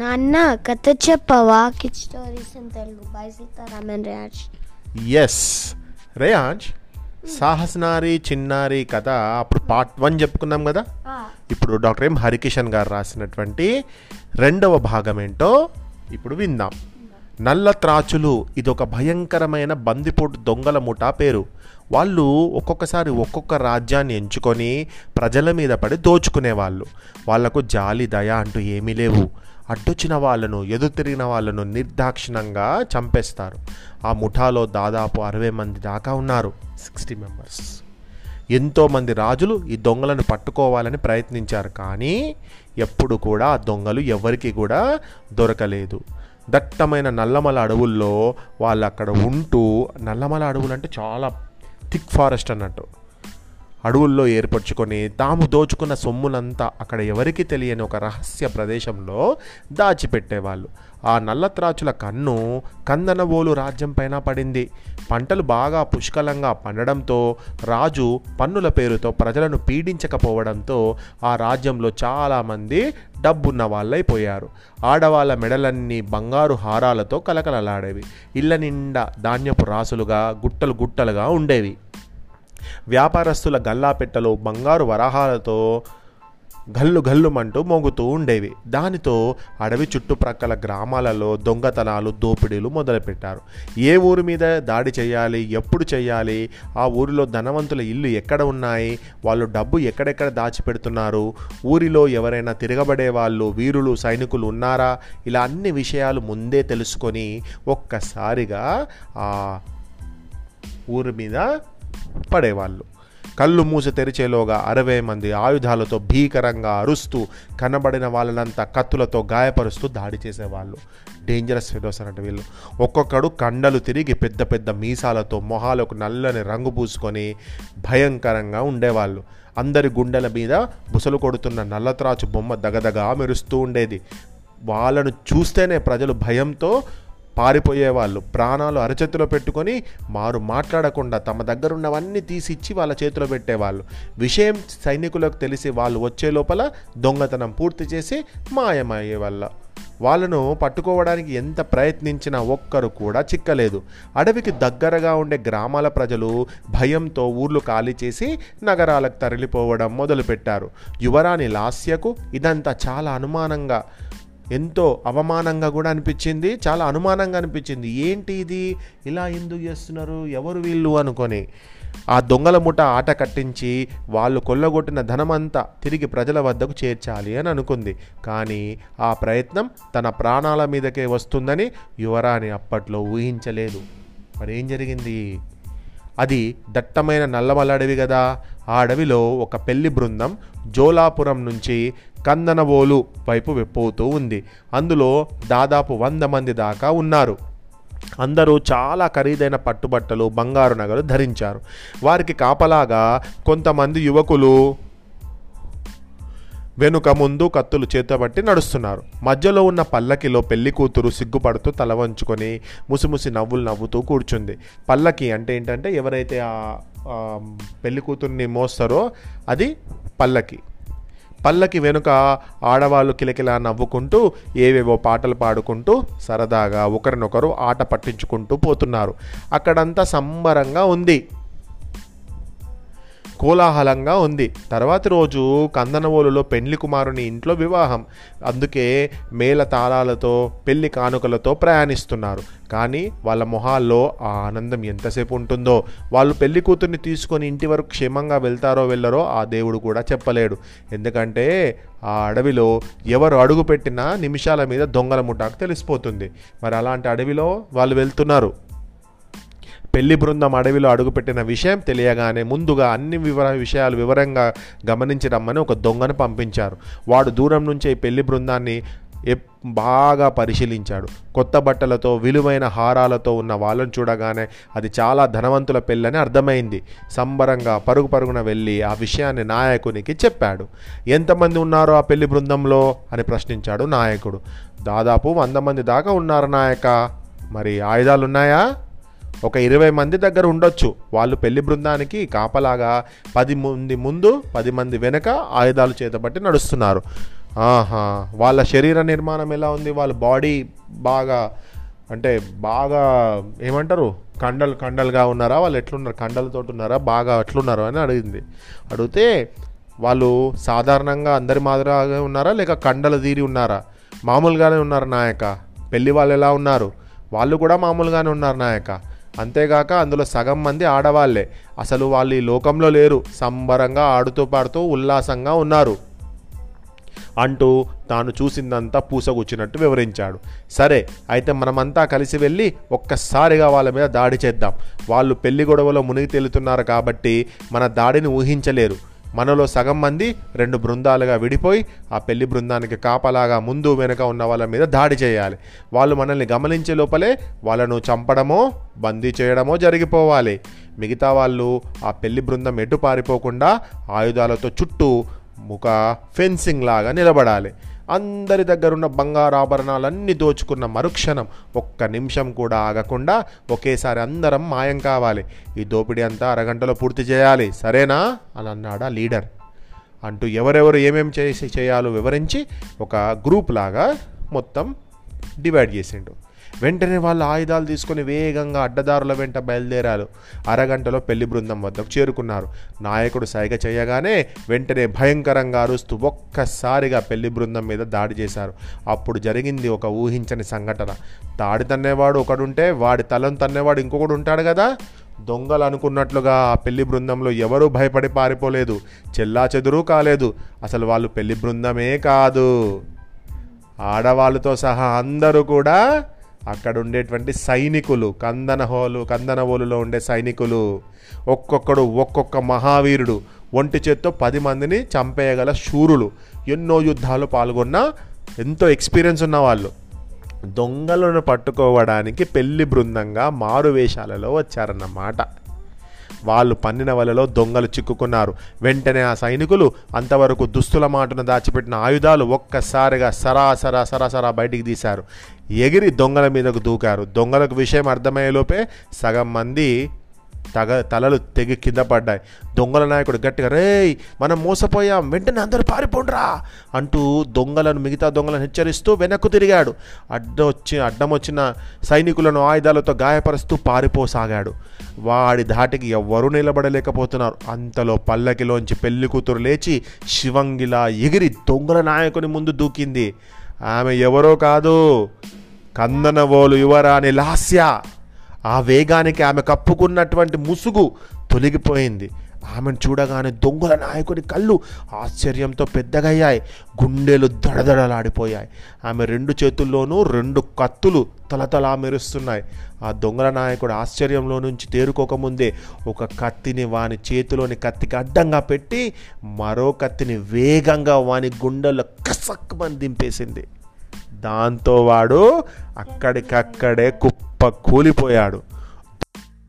నాన్న కథ చెప్పవా? Kid stories in Telugu. By Sitaraman Raj S Reyaz సాహసనారి చిన్నారి కథ. అప్పుడు పార్ట్ వన్ చెప్పుకున్నాం కదా? ఇప్పుడు డాక్టర్ ఎం. హరికిషన్ గారు రాసినటువంటి రెండవ భాగం ఏంటో ఇప్పుడు విందాం. నల్ల త్రాచులు ఇదొక భయంకరమైన బందిపోటు దొంగల ముఠా పేరు. వాళ్ళు ఒక్కొక్కసారి ఒక్కొక్క రాజ్యాన్ని ఎంచుకొని ప్రజల మీద పడి దోచుకునేవాళ్ళు. వాళ్ళకు జాలి దయ అంటూ ఏమీ లేవు. అడ్డొచ్చిన వాళ్ళను ఎదురు తిరిగిన వాళ్ళను నిర్దాక్షిణంగా చంపేస్తారు. ఆ ముఠాలో దాదాపు అరవై మంది దాకా ఉన్నారు. Sixty members. ఎంతోమంది రాజులు ఈ దొంగలను పట్టుకోవాలని ప్రయత్నించారు. కానీ ఎప్పుడు కూడా ఆ దొంగలు ఎవరికి కూడా దొరకలేదు. దట్టమైన నల్లమల అడవుల్లో వాళ్ళు అక్కడ ఉంటూ నల్లమల అడవులు అంటే చాలా థిక్ ఫారెస్ట్ అన్నట్టు. అడవుల్లో ఏర్పరచుకొని తాము దోచుకున్న సొమ్మునంతా అక్కడ ఎవరికి తెలియని ఒక రహస్య ప్రదేశంలో దాచిపెట్టేవాళ్ళు. ఆ నల్లత్రాచుల కన్ను కందనవోలు రాజ్యం పైన పడింది. పంటలు బాగా పుష్కలంగా పండడంతో రాజు పన్నుల పేరుతో ప్రజలను పీడించకపోవడంతో ఆ రాజ్యంలో చాలామంది డబ్బున్న వాళ్ళైపోయారు. ఆడవాళ్ళ మెడలన్నీ బంగారు హారాలతో కలకలలాడేవి. ఇళ్ళ నిండా ధాన్యపు రాసులుగా గుట్టలు గుట్టలుగా ఉండేవి. వ్యాపారస్తుల గల్లాపెట్టలో బంగారు వరాహాలతో గల్లు గల్లుమంటూ మోగుతూ ఉండేవి. దానితో అడవి చుట్టుప్రక్కల గ్రామాలలో దొంగతనాలు దోపిడీలు మొదలుపెట్టారు. ఏ ఊరి మీద దాడి చేయాలి ఎప్పుడు చేయాలి ఆ ఊరిలో ధనవంతుల ఇల్లు ఎక్కడ ఉన్నాయి వాళ్ళు డబ్బు ఎక్కడెక్కడ దాచిపెడుతున్నారు ఊరిలో ఎవరైనా తిరగబడే వాళ్ళు వీరులు సైనికులు ఉన్నారా ఇలా అన్ని విషయాలు ముందే తెలుసుకొని ఒక్కసారిగా ఆ ఊరి మీద పడేవాళ్ళు కళ్ళు మూసి తెరిచేలోగా అరవై మంది ఆయుధాలతో భీకరంగా అరుస్తూ కనబడిన వాళ్ళనంతా కత్తులతో గాయపరుస్తూ దాడి చేసేవాళ్ళు. డేంజరస్ ఫెలోస్ అంటే వీళ్ళు. ఒక్కొక్కడు కండలు తిరిగి పెద్ద పెద్ద మీసాలతో మొహాలకు నల్లని రంగు పూసుకొని భయంకరంగా ఉండేవాళ్ళు. అందరి గుండెల మీద బుసలు కొడుతున్న నల్లత్రాచు బొమ్మ దగదగా మెరుస్తూ ఉండేది. వాళ్ళను చూస్తేనే ప్రజలు భయంతో పారిపోయేవాళ్ళు. ప్రాణాలు అరచేతిలో పెట్టుకొని వారు మాట్లాడకుండా తమ దగ్గరున్నవన్నీ తీసిచ్చి వాళ్ళ చేతిలో పెట్టేవాళ్ళు. విషయం సైనికులకు తెలిసి వాళ్ళు వచ్చే లోపల దొంగతనం పూర్తి చేసి మాయమయ్యే వాళ్ళ వాళ్ళను పట్టుకోవడానికి ఎంత ప్రయత్నించినా ఒక్కరు కూడా చిక్కలేదు. అడవికి దగ్గరగా ఉండే గ్రామాల ప్రజలు భయంతో ఊర్లు ఖాళీ చేసి నగరాలకు తరలిపోవడం మొదలుపెట్టారు. యువరాణి లాస్యకు ఇదంతా చాలా అనుమానంగా ఎంతో అవమానంగా కూడా అనిపించింది చాలా అనుమానంగా అనిపించింది. ఏంటి ఇది? ఇలా ఎందుకు చేస్తున్నారు? ఎవరు వీళ్ళు అనుకొని ఆ దొంగల ముఠ ఆట కట్టించి వాళ్ళు కొల్లగొట్టిన ధనమంతా తిరిగి ప్రజల వద్దకు చేర్చాలి అని అనుకుంది. కానీ ఆ ప్రయత్నం తన ప్రాణాల మీదకే వస్తుందని యువరాణి అప్పట్లో ఊహించలేదు. మరి ఏం జరిగింది? అది దట్టమైన నల్లమల్ల అడవి కదా. ఆ అడవిలో ఒక పెళ్ళి బృందం జోలాపురం నుంచి కందనవోలు వైపు వెప్పవుతూ ఉంది. అందులో దాదాపు వంద మంది దాకా ఉన్నారు. అందరూ చాలా ఖరీదైన పట్టుబట్టలు బంగారు నగలు ధరించారు. వారికి కాపలాగా కొంతమంది యువకులు వెనుక ముందు కత్తులు చేతబట్టి నడుస్తున్నారు. మధ్యలో ఉన్న పల్లకిలో పెళ్ళి కూతురు సిగ్గుపడుతూ తల వంచుకొని ముసిముసి నవ్వులు నవ్వుతూ కూర్చుంది. పల్లకి అంటే ఏంటంటే ఎవరైతే ఆ పెళ్ళి కూతుర్ని మోస్తారో అది పల్లకి. పల్లకి వెనుక ఆడవాళ్ళు కిలకిలా నవ్వుకుంటూ ఏవేవో పాటలు పాడుకుంటూ సరదాగా ఒకరినొకరు ఆట పట్టించుకుంటూ పోతున్నారు. అక్కడంతా సంబరంగా ఉంది. కోలాహలంగా ఉంది. తర్వాతి రోజు కందనవోలులో పెండ్లి కుమారుని ఇంట్లో వివాహం. అందుకే మేళ తాళాలతో పెళ్ళి కానుకలతో ప్రయాణిస్తున్నారు. కానీ వాళ్ళ మొహాల్లో ఆ ఆనందం ఎంతసేపు ఉంటుందో వాళ్ళు పెళ్ళి కూతుర్ని తీసుకొని ఇంటి వరకు క్షేమంగా వెళ్తారో వెళ్ళరో ఆ దేవుడు కూడా చెప్పలేడు. ఎందుకంటే ఆ అడవిలో ఎవరు అడుగు పెట్టినా నిమిషాల మీద దొంగల ముఠాకు తెలిసిపోతుంది. మరి అలాంటి అడవిలో వాళ్ళు వెళ్తున్నారు. పెళ్ళి బృందం అడవిలో అడుగుపెట్టిన విషయం తెలియగానే ముందుగా అన్ని వివర విషయాలు వివరంగా గమనించి రమ్మని ఒక దొంగను పంపించారు. వాడు దూరం నుంచే ఈ పెళ్ళి బృందాన్ని ఎప్- బాగా పరిశీలించాడు. కొత్త బట్టలతో విలువైన హారాలతో ఉన్న వాళ్ళని చూడగానే అది చాలా ధనవంతుల పెళ్ళని అర్థమైంది. సంబరంగా పరుగు పరుగున వెళ్ళి ఆ విషయాన్ని నాయకునికి చెప్పాడు. ఎంతమంది ఉన్నారో ఆ పెళ్ళి బృందంలో? అని ప్రశ్నించాడు నాయకుడు. దాదాపు వంద మంది దాకా ఉన్నారు నాయక. మరి ఆయుధాలు ఉన్నాయా ఒక ఇరవై మంది దగ్గర ఉండొచ్చు. వాళ్ళు పెళ్ళి బృందానికి కాపలాగా పది మంది ముందు పది మంది వెనక ఆయుధాలు చేతబట్టి నడుస్తున్నారు. ఆహా వాళ్ళ శరీర నిర్మాణం ఎలా ఉంది? వాళ్ళ బాడీ బాగా అంటే బాగా ఏమంటారు? కండలు కండలుగా ఉన్నారా? వాళ్ళు ఎట్లున్నారు? కండలతో ఉన్నారా? బాగా ఎట్లున్నారు? అని అడిగింది. అడిగితే వాళ్ళు సాధారణంగా అందరి మాదిరిగా ఉన్నారా? లేక కండలు తీరి ఉన్నారా? మామూలుగానే ఉన్నారు నాయక. పెళ్ళి వాళ్ళు ఎలా ఉన్నారు? వాళ్ళు కూడా మామూలుగానే ఉన్నారు నాయక. అంతేగాక అందులో సగం మంది ఆడవాళ్ళే అసలు వాళ్ళు ఈ లోకంలో లేరు. సంబరంగా ఆడుతూ పాడుతూ ఉల్లాసంగా ఉన్నారు. అంటూ తాను చూసిందంతా పూసగుచ్చినట్టు వివరించాడు. సరే అయితే మనమంతా కలిసి వెళ్ళి ఒక్కసారిగా వాళ్ళ మీద దాడి చేద్దాం. వాళ్ళు పెళ్ళి గొడవలో మునిగి తేలుతున్నారు కాబట్టి మన దాడిని ఊహించలేరు. మనలో సగం మంది రెండు బృందాలుగా విడిపోయి ఆ పెళ్ళి బృందానికి కాపలాగా ముందు వెనుక ఉన్న వాళ్ళ మీద దాడి చేయాలి. వాళ్ళు మనల్ని గమనించే లోపలే వాళ్ళను చంపడమో బందీ చేయడమో జరిగిపోవాలి. మిగతా వాళ్ళు ఆ పెళ్ళి బృందం ఎటు పారిపోకుండా ఆయుధాలతో చుట్టూ ఒక ఫెన్సింగ్ లాగా నిలబడాలి. అందరి దగ్గరున్న బంగారాభరణాలన్నీ బంగారు ఆభరణాలన్నీ దోచుకున్న మరుక్షణం ఒక్క నిమిషం కూడా ఆగకుండా ఒకేసారి అందరం మాయం కావాలి. ఈ దోపిడీ అంతా అరగంటలో పూర్తి చేయాలి. సరేనా? అని అన్నాడు ఆ లీడర్. అంటూ ఎవరెవరు ఏమేం చేసి చేయాలో వివరించి ఒక గ్రూప్ లాగా మొత్తం డివైడ్ చేసిండు. వెంటనే వాళ్ళు ఆయుధాలు తీసుకొని వేగంగా అడ్డదారుల వెంట బయలుదేరారు. అరగంటలో పెళ్ళి బృందం వద్దకు చేరుకున్నారు. నాయకుడు సైగ చేయగానే వెంటనే భయంకరంగా అరుస్తూ ఒక్కసారిగా పెళ్ళి బృందం మీద దాడి చేశారు. అప్పుడు జరిగింది ఒక ఊహించని సంఘటన. తాడి తన్నేవాడు ఒకడుంటే వాడి తలను తన్నేవాడు ఇంకొకడు ఉంటాడు కదా? దొంగలు అనుకున్నట్లుగా ఆ పెళ్ళి బృందంలో ఎవరూ భయపడి పారిపోలేదు. చెల్లా చెదురు కాలేదు. అసలు వాళ్ళు పెళ్ళి బృందమే కాదు. ఆడవాళ్ళతో సహా అందరూ కూడా అక్కడ ఉండేటువంటి సైనికులు కందనహోలు కందనవోలులో ఉండే సైనికులు ఒక్కొక్కడు ఒక్కొక్క మహావీరుడు ఒంటి చేత్తో పది మందిని చంపేయగల శూరులు. ఎన్నో యుద్ధాలు పాల్గొన్న ఎంతో ఎక్స్పీరియన్స్ ఉన్న వాళ్ళు. దొంగలను పట్టుకోవడానికి పెళ్ళి బృందంగా మారు వేషాలలో వచ్చారన్నమాట. వాళ్ళు పన్నిన వలలో దొంగలు చిక్కుకున్నారు. వెంటనే ఆ సైనికులు అంతవరకు దుస్తుల మాటను దాచిపెట్టిన ఆయుధాలు ఒక్కసారిగా సరాసరా సరాసరా బయటికి తీశారు. ఎగిరి దొంగల మీదకు దూకారు. దొంగలకు విషయం అర్థమయ్యేలోపే సగం మంది తగ తలలు తెగి కింద పడ్డాయి. దొంగల నాయకుడు గట్టిగా రేయ్ మనం మోసపోయాం వెంటనే అందరూ పారిపోండ్రా అంటూ దొంగలను మిగతా దొంగలను హెచ్చరిస్తూ వెనక్కు తిరిగాడు. అడ్డొచ్చి అడ్డం వచ్చిన సైనికులను ఆయుధాలతో గాయపరుస్తూ పారిపోసాగాడు. వాడి ధాటికి ఎవ్వరూ నిలబడలేకపోతున్నారు. అంతలో పల్లకిలోంచి పెళ్ళి కూతురు లేచి శివంగిలా ఎగిరి దొంగల నాయకుని ముందు దూకింది. ఆమె ఎవరో కాదు కందనవోలు యువరాణి లాస్య! ఆ వేగానికి ఆమె కప్పుకున్నటువంటి ముసుగు తొలగిపోయింది. ఆమెను చూడగానే దొంగల నాయకుడి కళ్ళు ఆశ్చర్యంతో పెద్దగయ్యాయి. గుండెలు దడదడలాడిపోయాయి. ఆమె రెండు చేతుల్లోనూ రెండు కత్తులు తలతలా మెరుస్తున్నాయి. ఆ దొంగల నాయకుడు ఆశ్చర్యంలో నుంచి తేరుకోకముందే ఒక కత్తిని వాని చేతిలోని కత్తికి అడ్డంగా పెట్టి మరో కత్తిని వేగంగా వాని గుండెల్లో కసక్కుమని దింపేసింది. దాంతో వాడు అక్కడికక్కడే కుప్ప కూలిపోయాడు.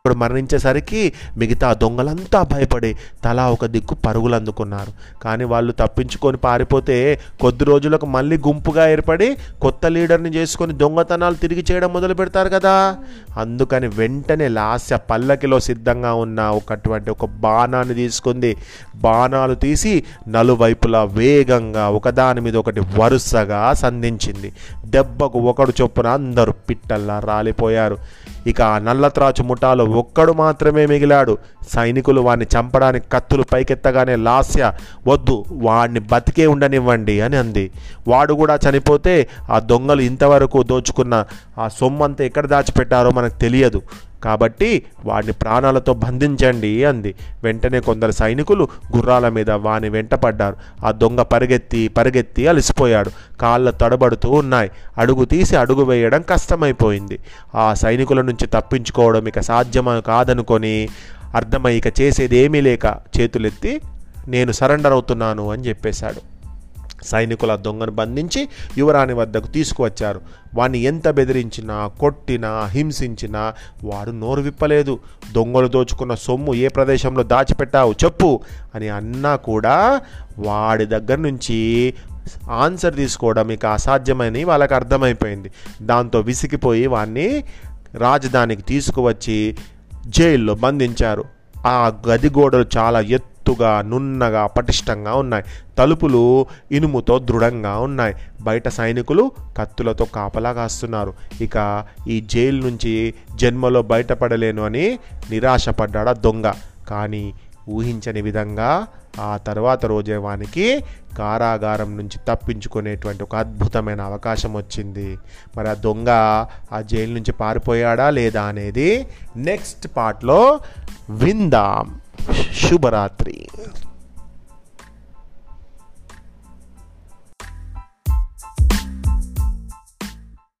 ఇప్పుడు మరణించేసరికి మిగతా దొంగలంతా భయపడి తలా ఒక దిక్కు పరుగులు అందుకున్నారు. కానీ వాళ్ళు తప్పించుకొని పారిపోతే కొద్ది రోజులకు మళ్ళీ గుంపుగా ఏర్పడి కొత్త లీడర్ని చేసుకొని దొంగతనాలు తిరిగి చేయడం మొదలు పెడతారు కదా. అందుకని వెంటనే లాస్య పల్లకిలో సిద్ధంగా ఉన్న ఒకటువంటి ఒక బాణాన్ని తీసుకుంది. బాణాలు తీసి నలువైపులా వేగంగా ఒకదాని మీద ఒకటి వరుసగా సంధించింది. దెబ్బకు ఒకడు చొప్పున అందరూ పిట్టల్లా రాలిపోయారు. ఇక ఆ నల్లత్రాచు ముఠాలో ఒక్కడు మాత్రమే మిగిలాడు. సైనికులు వాడిని చంపడానికి కత్తులు పైకెత్తగానే లాస్య వద్దు వాడిని బతికే ఉండనివ్వండి అని అంది. వాడు కూడా చనిపోతే ఆ దొంగలు ఇంతవరకు దోచుకున్న ఆ సొమ్మంతా ఎక్కడ దాచిపెట్టారో మనకు తెలియదు. కాబట్టి వాడిని ప్రాణాలతో బంధించండి అంది. వెంటనే కొందరు సైనికులు గుర్రాల మీద వాని వెంట పడ్డారు. ఆ దొంగ పరిగెత్తి పరిగెత్తి అలసిపోయాడు. కాళ్ళ తడబడుతూ ఉన్నాయి. అడుగు తీసి అడుగు వేయడం కష్టమైపోయింది. ఆ సైనికుల నుంచి తప్పించుకోవడం ఇక సాధ్యమ కాదనుకొని అర్థమై ఇక చేసేది ఏమీ లేక చేతులెత్తి నేను సరెండర్ అవుతున్నాను అని చెప్పేశాడు. సైనికుల దొంగను బంధించి యువరాణి వద్దకు తీసుకువచ్చారు. వాణ్ణి ఎంత బెదిరించినా కొట్టినా హింసించినా వాడు నోరు విప్పలేదు. దొంగలు దోచుకున్న సొమ్ము ఏ ప్రదేశంలో దాచిపెట్టావు చెప్పు అని అన్నా కూడా వాడి దగ్గర నుంచి ఆన్సర్ తీసుకోవడం ఇక అసాధ్యమని వాళ్ళకి అర్థమైపోయింది. దాంతో విసిగిపోయి వాణ్ణి రాజధానికి తీసుకువచ్చి జైల్లో బంధించారు. ఆ గది గోడలు చాలా ఎత్తు ఎత్తుగా నున్నగా పటిష్టంగా ఉన్నాయి. తలుపులు ఇనుముతో దృఢంగా ఉన్నాయి. బయట సైనికులు కత్తులతో కాపలా కాస్తున్నారు. ఇక ఈ జైలు నుంచి జన్మలో బయటపడలేను అని నిరాశపడ్డాడు ఆ దొంగ. కానీ ఊహించని విధంగా ఆ తర్వాత రోజే వానికి కారాగారం నుంచి తప్పించుకునేటువంటి ఒక అద్భుతమైన అవకాశం వచ్చింది. మరి ఆ దొంగ ఆ జైలు నుంచి పారిపోయాడా లేదా అనేది నెక్స్ట్ పార్ట్లో విందాం. Shubharatri.